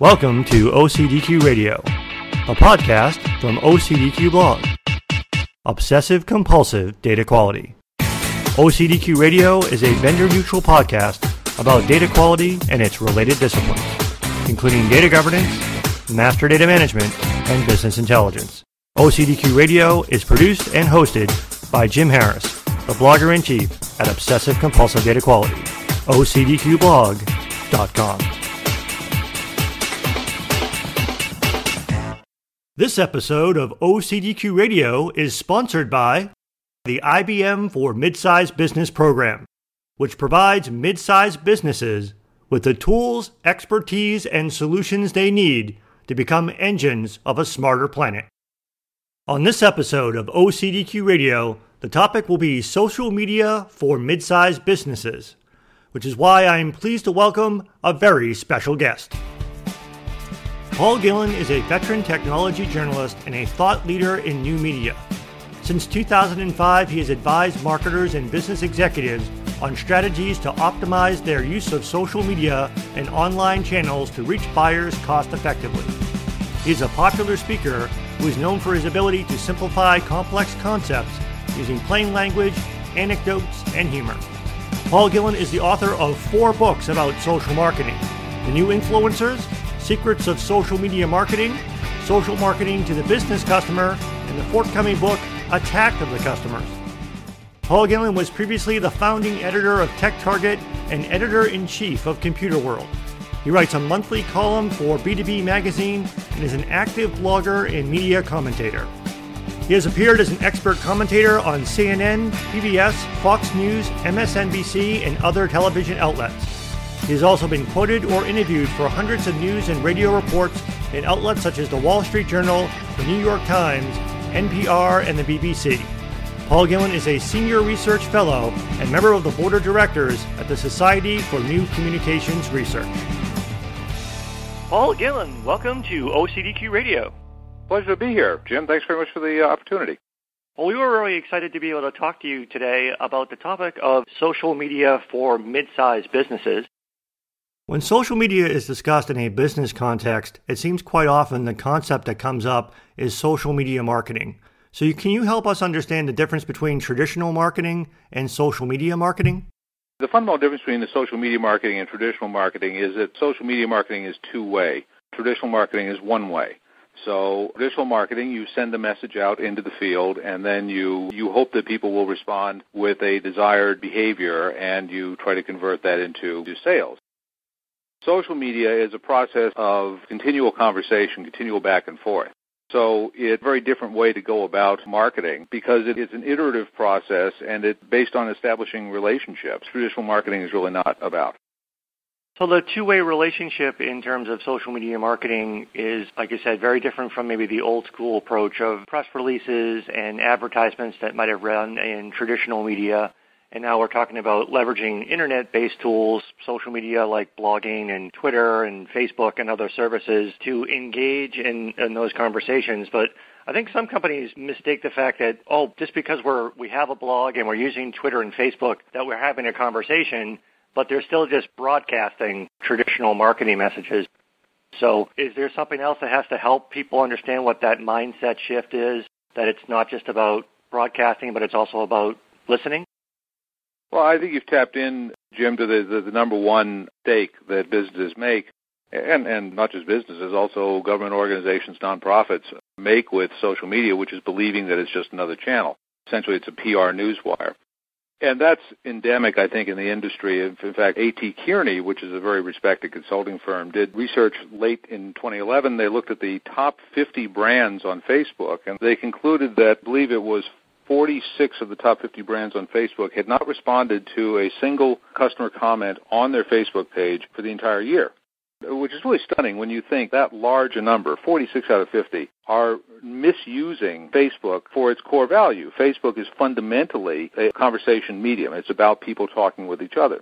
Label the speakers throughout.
Speaker 1: Welcome to OCDQ Radio, a podcast from OCDQ Blog. Obsessive Compulsive Data Quality. OCDQ Radio is a vendor neutral podcast about data quality and its related disciplines, including data governance, master data management, and business intelligence. OCDQ Radio is produced and hosted by Jim Harris, the blogger in chief at Obsessive Compulsive Data Quality. OCDQblog.com. This episode of OCDQ Radio is sponsored by the IBM for Midsize Business program, which provides midsize businesses with the tools, expertise, and solutions they need to become engines of a smarter planet. On this episode of OCDQ Radio, the topic will be social media for mid-sized businesses, which is why I am pleased to welcome a very special guest. Paul Gillin is a veteran technology journalist and a thought leader in new media. Since 2005, he has advised marketers and business executives on strategies to optimize their use of social media and online channels to reach buyers cost effectively. He is a popular speaker who is known for his ability to simplify complex concepts using plain language, anecdotes, and humor. Paul Gillin is the author of four books about social marketing The New Influencers, Secrets of Social Media Marketing, Social Marketing to the Business Customer, and the forthcoming book, Attack of the Customers. Paul Gillin was previously the founding editor of TechTarget and editor in chief of Computerworld. He writes a monthly column for BtoB Magazine and is an active blogger and media commentator. He has appeared as an expert commentator on CNN, PBS, Fox News, MSNBC, and other television outlets. He has also been quoted or interviewed for hundreds of news and radio reports in outlets such as the Wall Street Journal, the New York Times, NPR, and the BBC. Paul Gillin is a senior research fellow and member of the board of directors at the Society for New Communications Research. Paul Gillin, welcome to OCDQ Radio.
Speaker 2: Pleasure to be here. Jim, thanks very much for the uh, opportunity.
Speaker 1: Well, we were really excited to be able to talk to you today about the topic of social media for mid-sized businesses. When social media is discussed in a business context, it seems quite often the concept that comes up is social media marketing. So, can you help us understand the difference between traditional marketing and social media marketing?
Speaker 2: The fundamental difference between the social media marketing and traditional marketing is that social media marketing is two way. Traditional marketing is one way. So traditional marketing, you send a message out into the field and then you, you hope that people will respond with a desired behavior and you try to convert that into sales. Social media is a process of continual conversation, continual back and forth. So it's a very different way to go about marketing because it is an iterative process and it's based on establishing relationships. Traditional marketing is really not about.
Speaker 1: So the two-way relationship in terms of social media marketing is, like you said, very different from maybe the old school approach of press releases and advertisements that might have run in traditional media and now we're talking about leveraging internet-based tools, social media like blogging and Twitter and Facebook and other services to engage in, in those conversations. But I think some companies mistake the fact that, oh, just because we're, we have a blog and we're using Twitter and Facebook, that we're having a conversation, but they're still just broadcasting traditional marketing messages. So is there something else that has to help people understand what that mindset shift is? That it's not just about broadcasting, but it's also about listening?
Speaker 2: Well, I think you've tapped in, Jim, to the, the, the number one stake that businesses make, and, and not just businesses, also government organizations, nonprofits make with social media, which is believing that it's just another channel. Essentially, it's a PR newswire. And that's endemic, I think, in the industry. In fact, A.T. Kearney, which is a very respected consulting firm, did research late in 2011. They looked at the top 50 brands on Facebook, and they concluded that, I believe it was 46 of the top 50 brands on Facebook had not responded to a single customer comment on their Facebook page for the entire year, which is really stunning when you think that large a number, 46 out of 50, are misusing Facebook for its core value. Facebook is fundamentally a conversation medium. It's about people talking with each other.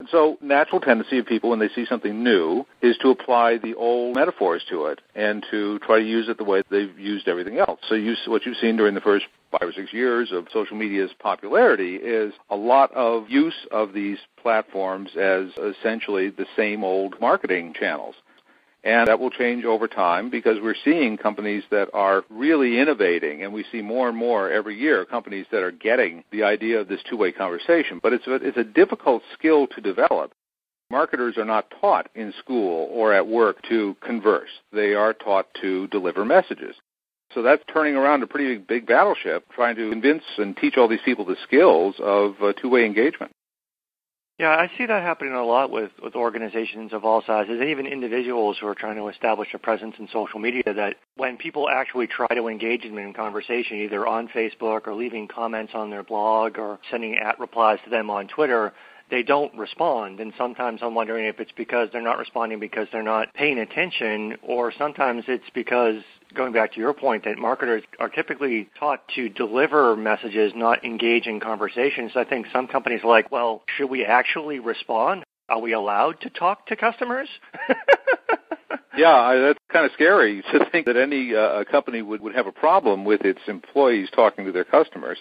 Speaker 2: And so, natural tendency of people when they see something new is to apply the old metaphors to it and to try to use it the way they've used everything else. So, you, what you've seen during the first five or six years of social media's popularity is a lot of use of these platforms as essentially the same old marketing channels. And that will change over time because we're seeing companies that are really innovating, and we see more and more every year companies that are getting the idea of this two-way conversation. But it's a, it's a difficult skill to develop. Marketers are not taught in school or at work to converse. They are taught to deliver messages. So that's turning around a pretty big battleship, trying to convince and teach all these people the skills of uh, two-way engagement.
Speaker 3: Yeah, I see that happening a lot with, with organizations of all sizes and even individuals who are trying to establish a presence in social media that when people actually try to engage them in conversation, either on Facebook or leaving comments on their blog or sending at replies to them on Twitter, they don't respond. And sometimes I'm wondering if it's because they're not responding because they're not paying attention, or sometimes it's because, going back to your point, that marketers are typically taught to deliver messages, not engage in conversations. I think some companies are like, well, should we actually respond? Are we allowed to talk to customers?
Speaker 2: yeah, I, that's kind of scary to think that any uh, company would, would have a problem with its employees talking to their customers.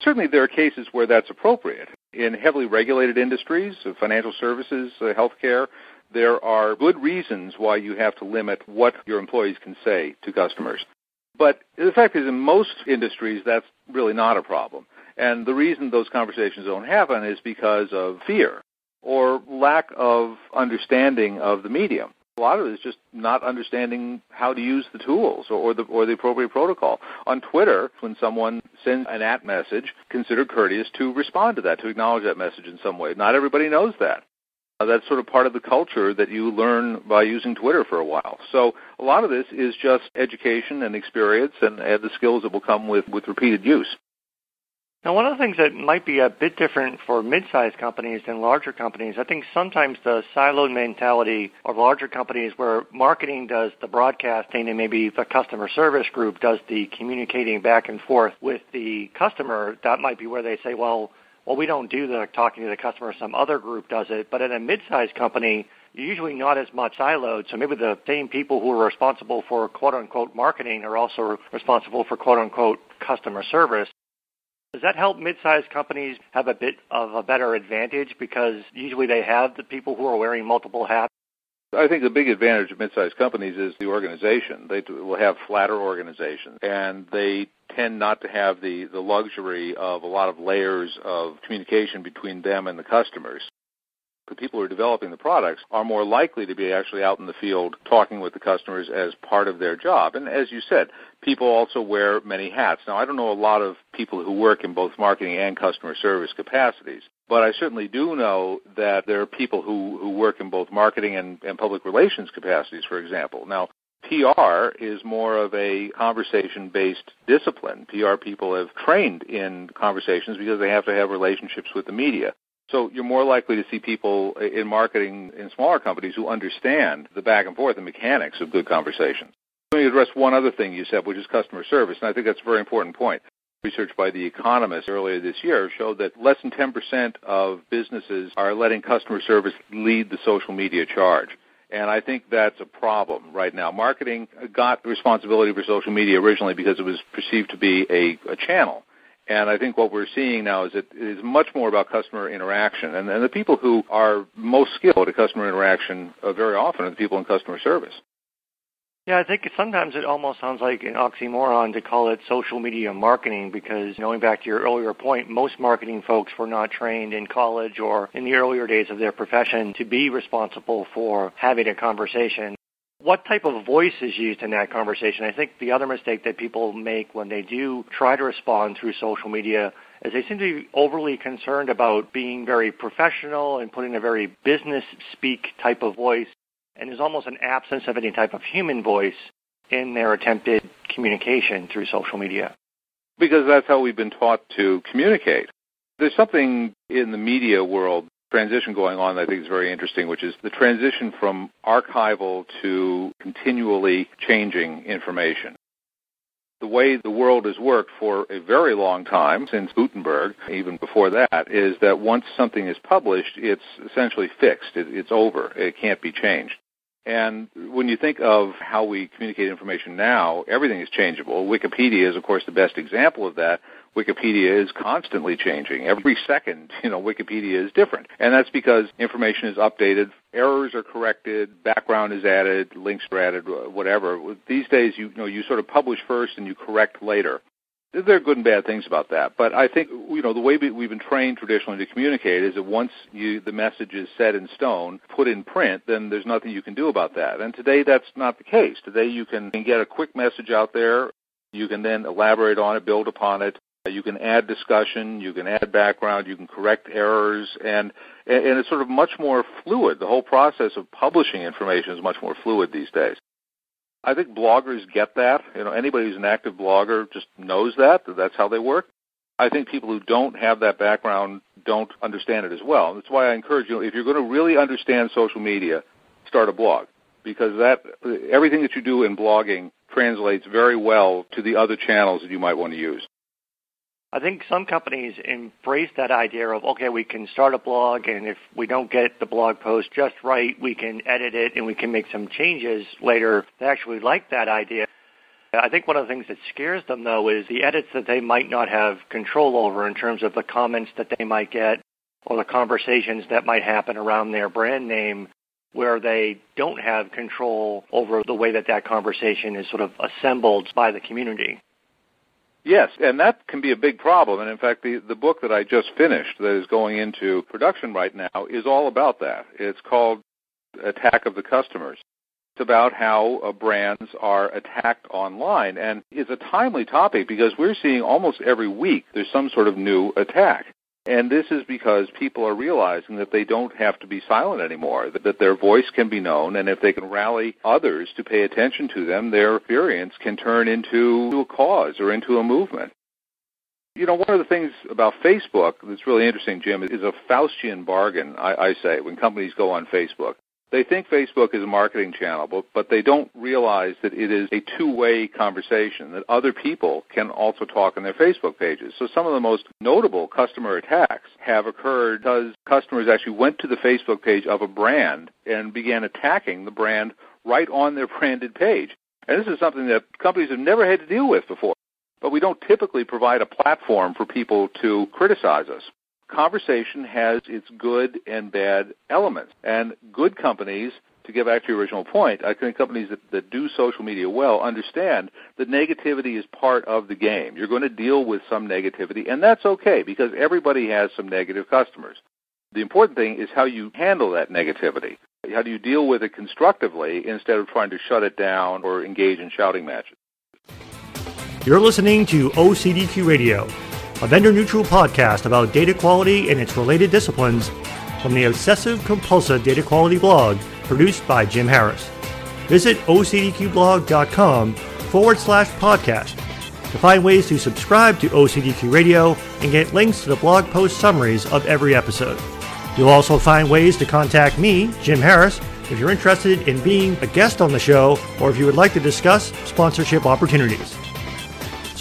Speaker 2: Certainly, there are cases where that's appropriate. In heavily regulated industries, uh, financial services, uh, healthcare, there are good reasons why you have to limit what your employees can say to customers. But the fact is, in most industries, that's really not a problem. And the reason those conversations don't happen is because of fear or lack of understanding of the medium. A lot of it is just not understanding how to use the tools or the or the appropriate protocol. On Twitter, when someone sends an at message, consider courteous to respond to that, to acknowledge that message in some way. Not everybody knows that. Uh, that's sort of part of the culture that you learn by using Twitter for a while. So a lot of this is just education and experience and, and the skills that will come with, with repeated use.
Speaker 3: Now, one of the things that might be a bit different for mid-sized companies than larger companies, I think sometimes the siloed mentality of larger companies where marketing does the broadcasting and maybe the customer service group does the communicating back and forth with the customer, that might be where they say, well, well, we don't do the talking to the customer, some other group does it. But in a mid-sized company, you're usually not as much siloed. So maybe the same people who are responsible for quote unquote marketing are also responsible for quote unquote customer service. Does that help mid-sized companies have a bit of a better advantage because usually they have the people who are wearing multiple hats?
Speaker 2: I think the big advantage of mid-sized companies is the organization. They will have flatter organizations, and they tend not to have the, the luxury of a lot of layers of communication between them and the customers the people who are developing the products are more likely to be actually out in the field talking with the customers as part of their job. And as you said, people also wear many hats. Now, I don't know a lot of people who work in both marketing and customer service capacities, but I certainly do know that there are people who, who work in both marketing and, and public relations capacities, for example. Now, PR is more of a conversation based discipline. PR people have trained in conversations because they have to have relationships with the media. So you're more likely to see people in marketing in smaller companies who understand the back and forth and mechanics of good conversations. Let me address one other thing you said, which is customer service, and I think that's a very important point. Research by The Economist earlier this year showed that less than 10% of businesses are letting customer service lead the social media charge. And I think that's a problem right now. Marketing got responsibility for social media originally because it was perceived to be a, a channel and I think what we're seeing now is it is much more about customer interaction. And, and the people who are most skilled at customer interaction uh, very often are the people in customer service.
Speaker 3: Yeah, I think sometimes it almost sounds like an oxymoron to call it social media marketing because going back to your earlier point, most marketing folks were not trained in college or in the earlier days of their profession to be responsible for having a conversation what type of voice is used in that conversation? I think the other mistake that people make when they do try to respond through social media is they seem to be overly concerned about being very professional and putting a very business speak type of voice. And there's almost an absence of any type of human voice in their attempted communication through social media.
Speaker 2: Because that's how we've been taught to communicate. There's something in the media world transition going on that I think is very interesting, which is the transition from archival to continually changing information. The way the world has worked for a very long time, since Gutenberg, even before that, is that once something is published, it's essentially fixed. It, it's over. It can't be changed. And when you think of how we communicate information now, everything is changeable. Wikipedia is, of course, the best example of that, Wikipedia is constantly changing. Every second, you know, Wikipedia is different. And that's because information is updated, errors are corrected, background is added, links are added, whatever. These days, you, you know, you sort of publish first and you correct later. There are good and bad things about that, but I think you know the way we've been trained traditionally to communicate is that once you, the message is set in stone, put in print, then there's nothing you can do about that. And today that's not the case. Today you can get a quick message out there, you can then elaborate on it, build upon it, you can add discussion, you can add background, you can correct errors, and and it's sort of much more fluid. The whole process of publishing information is much more fluid these days. I think bloggers get that. You know, anybody who's an active blogger just knows that, that that's how they work. I think people who don't have that background don't understand it as well. That's why I encourage you, if you're going to really understand social media, start a blog because that everything that you do in blogging translates very well to the other channels that you might want to use.
Speaker 3: I think some companies embrace that idea of, okay, we can start a blog, and if we don't get the blog post just right, we can edit it and we can make some changes later. They actually like that idea. I think one of the things that scares them, though, is the edits that they might not have control over in terms of the comments that they might get or the conversations that might happen around their brand name where they don't have control over the way that that conversation is sort of assembled by the community.
Speaker 2: Yes, and that can be a big problem. And in fact, the, the book that I just finished that is going into production right now is all about that. It's called Attack of the Customers. It's about how uh, brands are attacked online. And it's a timely topic because we're seeing almost every week there's some sort of new attack. And this is because people are realizing that they don't have to be silent anymore, that their voice can be known, and if they can rally others to pay attention to them, their experience can turn into a cause or into a movement. You know, one of the things about Facebook that's really interesting, Jim, is a Faustian bargain, I, I say, when companies go on Facebook. They think Facebook is a marketing channel, but, but they don't realize that it is a two-way conversation, that other people can also talk on their Facebook pages. So some of the most notable customer attacks have occurred because customers actually went to the Facebook page of a brand and began attacking the brand right on their branded page. And this is something that companies have never had to deal with before. But we don't typically provide a platform for people to criticize us conversation has its good and bad elements. And good companies, to get back to your original point, I think companies that, that do social media well understand that negativity is part of the game. You're going to deal with some negativity, and that's okay because everybody has some negative customers. The important thing is how you handle that negativity. How do you deal with it constructively instead of trying to shut it down or engage in shouting matches?
Speaker 1: You're listening to OCDQ Radio a vendor neutral podcast about data quality and its related disciplines from the Obsessive Compulsive Data Quality blog produced by Jim Harris. Visit ocdqblog.com forward slash podcast to find ways to subscribe to OCDQ Radio and get links to the blog post summaries of every episode. You'll also find ways to contact me, Jim Harris, if you're interested in being a guest on the show or if you would like to discuss sponsorship opportunities.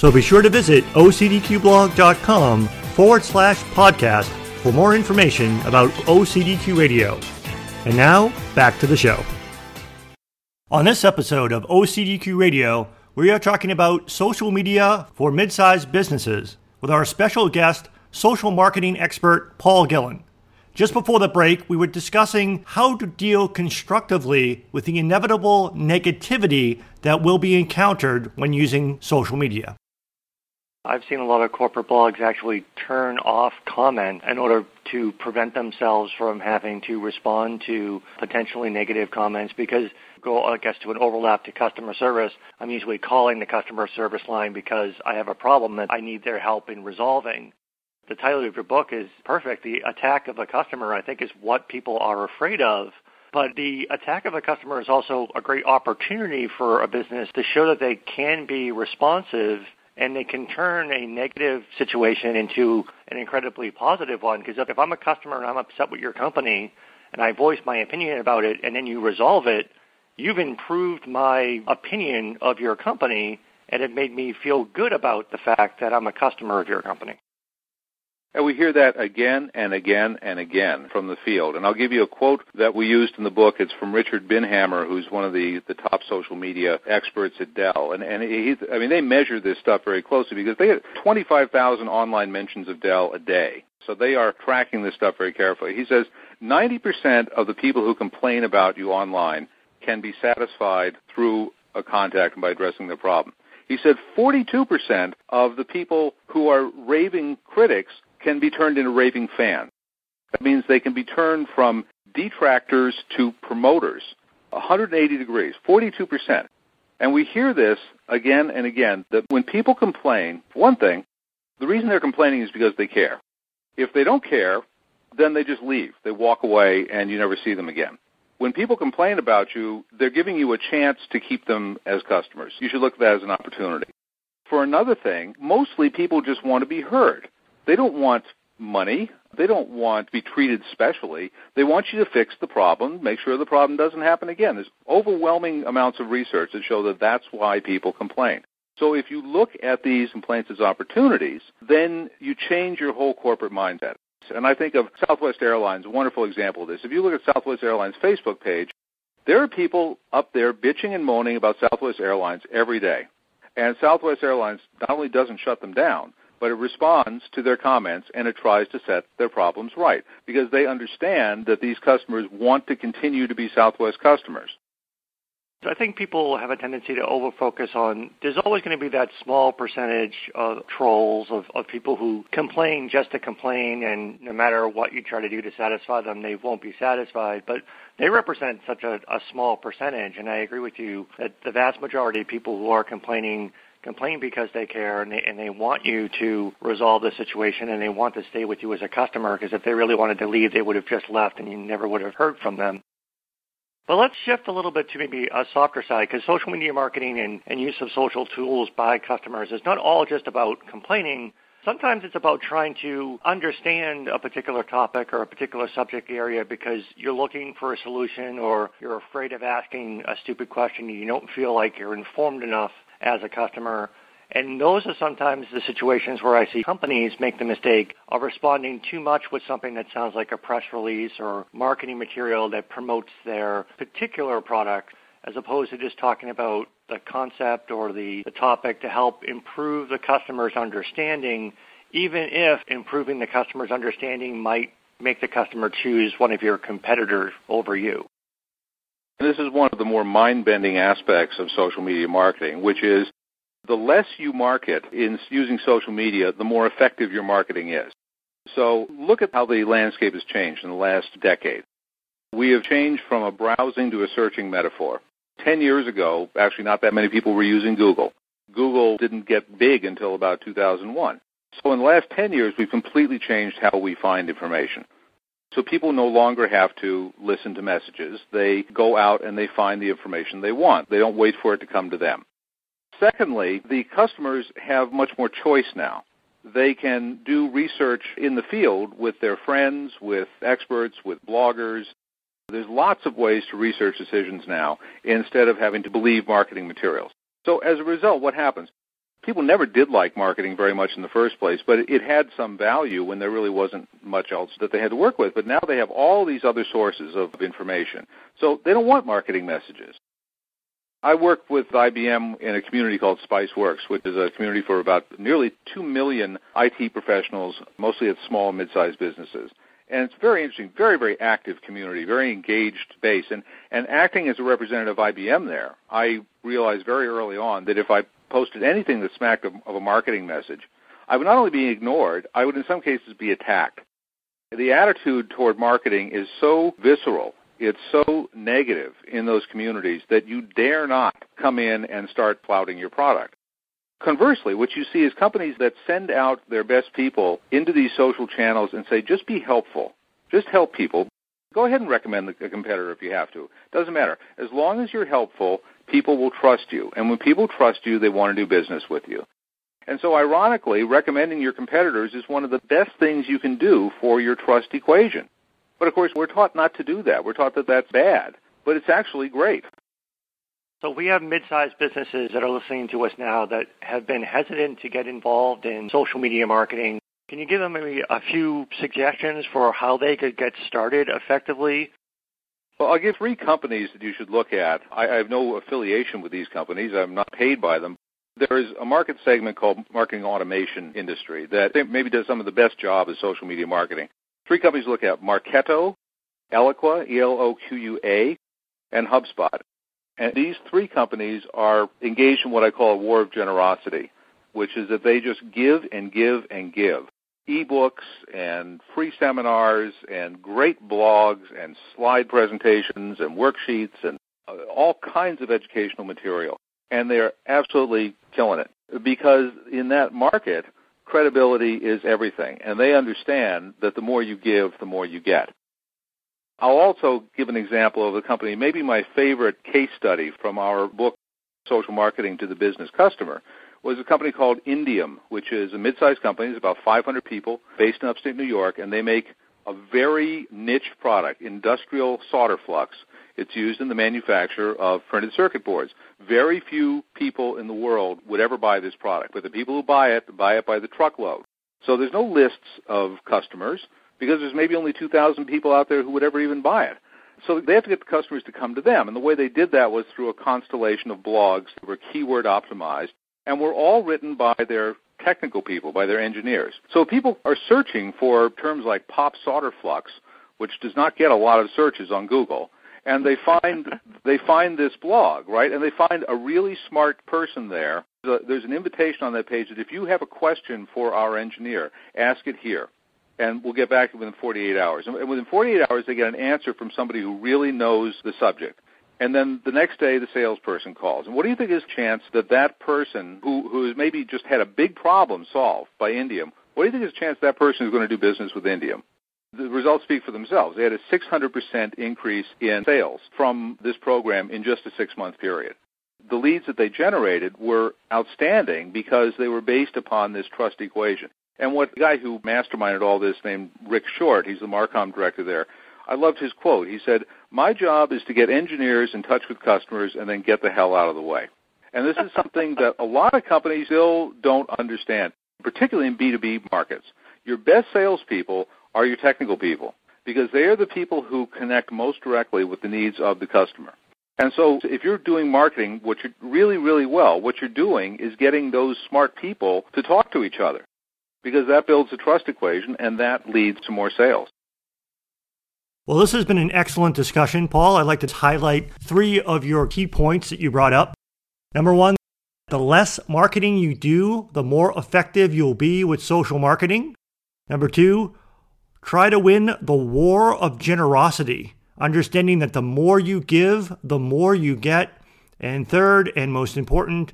Speaker 1: So be sure to visit ocdqblog.com forward slash podcast for more information about OCDQ Radio. And now, back to the show. On this episode of OCDQ Radio, we are talking about social media for mid sized businesses with our special guest, social marketing expert Paul Gillin. Just before the break, we were discussing how to deal constructively with the inevitable negativity that will be encountered when using social media.
Speaker 3: I've seen a lot of corporate blogs actually turn off comment in order to prevent themselves from having to respond to potentially negative comments because go I guess to an overlap to customer service, I'm usually calling the customer service line because I have a problem that I need their help in resolving. The title of your book is perfect. The attack of a customer I think is what people are afraid of. But the attack of a customer is also a great opportunity for a business to show that they can be responsive and they can turn a negative situation into an incredibly positive one. Because if I'm a customer and I'm upset with your company and I voice my opinion about it and then you resolve it, you've improved my opinion of your company and it made me feel good about the fact that I'm a customer of your company.
Speaker 2: And we hear that again and again and again from the field. And I'll give you a quote that we used in the book. It's from Richard Binhammer, who's one of the, the top social media experts at Dell. And, and I mean, they measure this stuff very closely because they get 25,000 online mentions of Dell a day. So they are tracking this stuff very carefully. He says 90% of the people who complain about you online can be satisfied through a contact by addressing the problem. He said 42% of the people who are raving critics can be turned into raving fans. That means they can be turned from detractors to promoters. 180 degrees, 42%. And we hear this again and again that when people complain, one thing, the reason they're complaining is because they care. If they don't care, then they just leave. They walk away and you never see them again. When people complain about you, they're giving you a chance to keep them as customers. You should look at that as an opportunity. For another thing, mostly people just want to be heard. They don't want money. They don't want to be treated specially. They want you to fix the problem, make sure the problem doesn't happen again. There's overwhelming amounts of research that show that that's why people complain. So if you look at these complaints as opportunities, then you change your whole corporate mindset. And I think of Southwest Airlines, a wonderful example of this. If you look at Southwest Airlines' Facebook page, there are people up there bitching and moaning about Southwest Airlines every day. And Southwest Airlines not only doesn't shut them down, but it responds to their comments and it tries to set their problems right because they understand that these customers want to continue to be Southwest customers.
Speaker 3: I think people have a tendency to overfocus on there's always going to be that small percentage of trolls, of, of people who complain just to complain, and no matter what you try to do to satisfy them, they won't be satisfied. But they represent such a, a small percentage, and I agree with you that the vast majority of people who are complaining complain because they care and they, and they want you to resolve the situation and they want to stay with you as a customer because if they really wanted to leave, they would have just left and you never would have heard from them. But let's shift a little bit to maybe a softer side because social media marketing and, and use of social tools by customers is not all just about complaining. Sometimes it's about trying to understand a particular topic or a particular subject area because you're looking for a solution or you're afraid of asking a stupid question. You don't feel like you're informed enough as a customer. And those are sometimes the situations where I see companies make the mistake of responding too much with something that sounds like a press release or marketing material that promotes their particular product as opposed to just talking about the concept or the, the topic to help improve the customer's understanding, even if improving the customer's understanding might make the customer choose one of your competitors over you.
Speaker 2: This is one of the more mind-bending aspects of social media marketing, which is the less you market in using social media, the more effective your marketing is. So look at how the landscape has changed in the last decade. We have changed from a browsing to a searching metaphor. Ten years ago, actually not that many people were using Google. Google didn't get big until about 2001. So in the last 10 years, we've completely changed how we find information. So people no longer have to listen to messages. They go out and they find the information they want. They don't wait for it to come to them. Secondly, the customers have much more choice now. They can do research in the field with their friends, with experts, with bloggers. There's lots of ways to research decisions now instead of having to believe marketing materials. So as a result, what happens? People never did like marketing very much in the first place, but it had some value when there really wasn't much else that they had to work with. But now they have all these other sources of information. So they don't want marketing messages. I work with IBM in a community called SpiceWorks, which is a community for about nearly 2 million IT professionals, mostly at small and mid-sized businesses. And it's very interesting, very, very active community, very engaged base. And, and acting as a representative of IBM there, I realized very early on that if I posted anything that smacked of, of a marketing message, I would not only be ignored, I would in some cases be attacked. The attitude toward marketing is so visceral, it's so negative in those communities that you dare not come in and start flouting your product. Conversely, what you see is companies that send out their best people into these social channels and say, just be helpful. Just help people. Go ahead and recommend a competitor if you have to. Doesn't matter. As long as you're helpful, people will trust you. And when people trust you, they want to do business with you. And so, ironically, recommending your competitors is one of the best things you can do for your trust equation. But of course, we're taught not to do that. We're taught that that's bad. But it's actually great.
Speaker 3: So we have mid-sized businesses that are listening to us now that have been hesitant to get involved in social media marketing. Can you give them maybe a few suggestions for how they could get started effectively?
Speaker 2: Well, I'll give three companies that you should look at. I, I have no affiliation with these companies. I'm not paid by them. There is a market segment called marketing automation industry that maybe does some of the best job of social media marketing. Three companies look at Marketo, Eloqua, E-L-O-Q-U-A, and HubSpot. And these three companies are engaged in what I call a war of generosity, which is that they just give and give and give. Ebooks and free seminars and great blogs and slide presentations and worksheets and uh, all kinds of educational material. And they're absolutely killing it because in that market, credibility is everything. And they understand that the more you give, the more you get. I'll also give an example of a company, maybe my favorite case study from our book, Social Marketing to the Business Customer, was a company called Indium, which is a mid-sized company. It's about 500 people based in upstate New York, and they make a very niche product, industrial solder flux. It's used in the manufacture of printed circuit boards. Very few people in the world would ever buy this product, but the people who buy it buy it by the truckload. So there's no lists of customers because there's maybe only 2,000 people out there who would ever even buy it. So they have to get the customers to come to them. And the way they did that was through a constellation of blogs that were keyword optimized and were all written by their technical people, by their engineers. So people are searching for terms like pop solder flux, which does not get a lot of searches on Google, and they find they find this blog, right? And they find a really smart person there. There's an invitation on that page that if you have a question for our engineer, ask it here and we'll get back to you within 48 hours. And within 48 hours, they get an answer from somebody who really knows the subject. And then the next day, the salesperson calls. And what do you think is the chance that that person who, who has maybe just had a big problem solved by Indium, what do you think is the chance that person is going to do business with Indium? The results speak for themselves. They had a 600% increase in sales from this program in just a six-month period. The leads that they generated were outstanding because they were based upon this trust equation. And what the guy who masterminded all this named Rick Short, he's the Marcom director there, I loved his quote. He said, My job is to get engineers in touch with customers and then get the hell out of the way. And this is something that a lot of companies still don't understand, particularly in B2B markets. Your best salespeople are your technical people because they are the people who connect most directly with the needs of the customer. And so if you're doing marketing, what you're really, really well, what you're doing is getting those smart people to talk to each other because that builds a trust equation and that leads to more sales.
Speaker 1: Well, this has been an excellent discussion, Paul. I'd like to highlight three of your key points that you brought up. Number one, the less marketing you do, the more effective you'll be with social marketing. Number two, try to win the war of generosity, understanding that the more you give, the more you get. And third, and most important,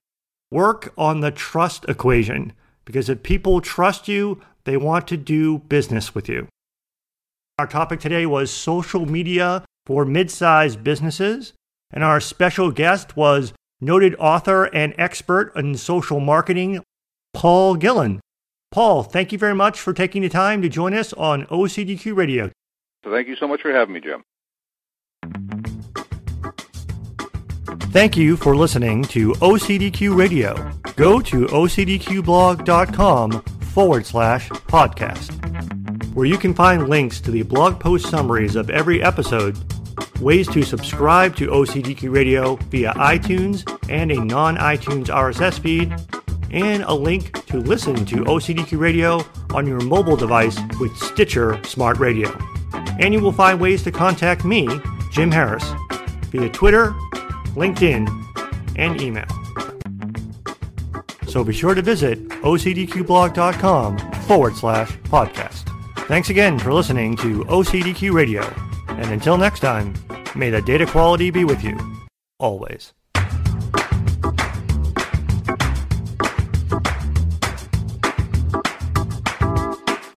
Speaker 1: work on the trust equation. Because if people trust you, they want to do business with you. Our topic today was social media for mid sized businesses. And our special guest was noted author and expert in social marketing, Paul Gillin. Paul, thank you very much for taking the time to join us on OCDQ Radio.
Speaker 2: Thank you so much for having me, Jim.
Speaker 1: Thank you for listening to OCDQ Radio. Go to ocdqblog.com forward slash podcast, where you can find links to the blog post summaries of every episode, ways to subscribe to OCDQ Radio via iTunes and a non iTunes RSS feed, and a link to listen to OCDQ Radio on your mobile device with Stitcher Smart Radio. And you will find ways to contact me, Jim Harris, via Twitter, LinkedIn, and email. So be sure to visit ocdqblog.com forward slash podcast. Thanks again for listening to OCDQ Radio. And until next time, may the data quality be with you, always.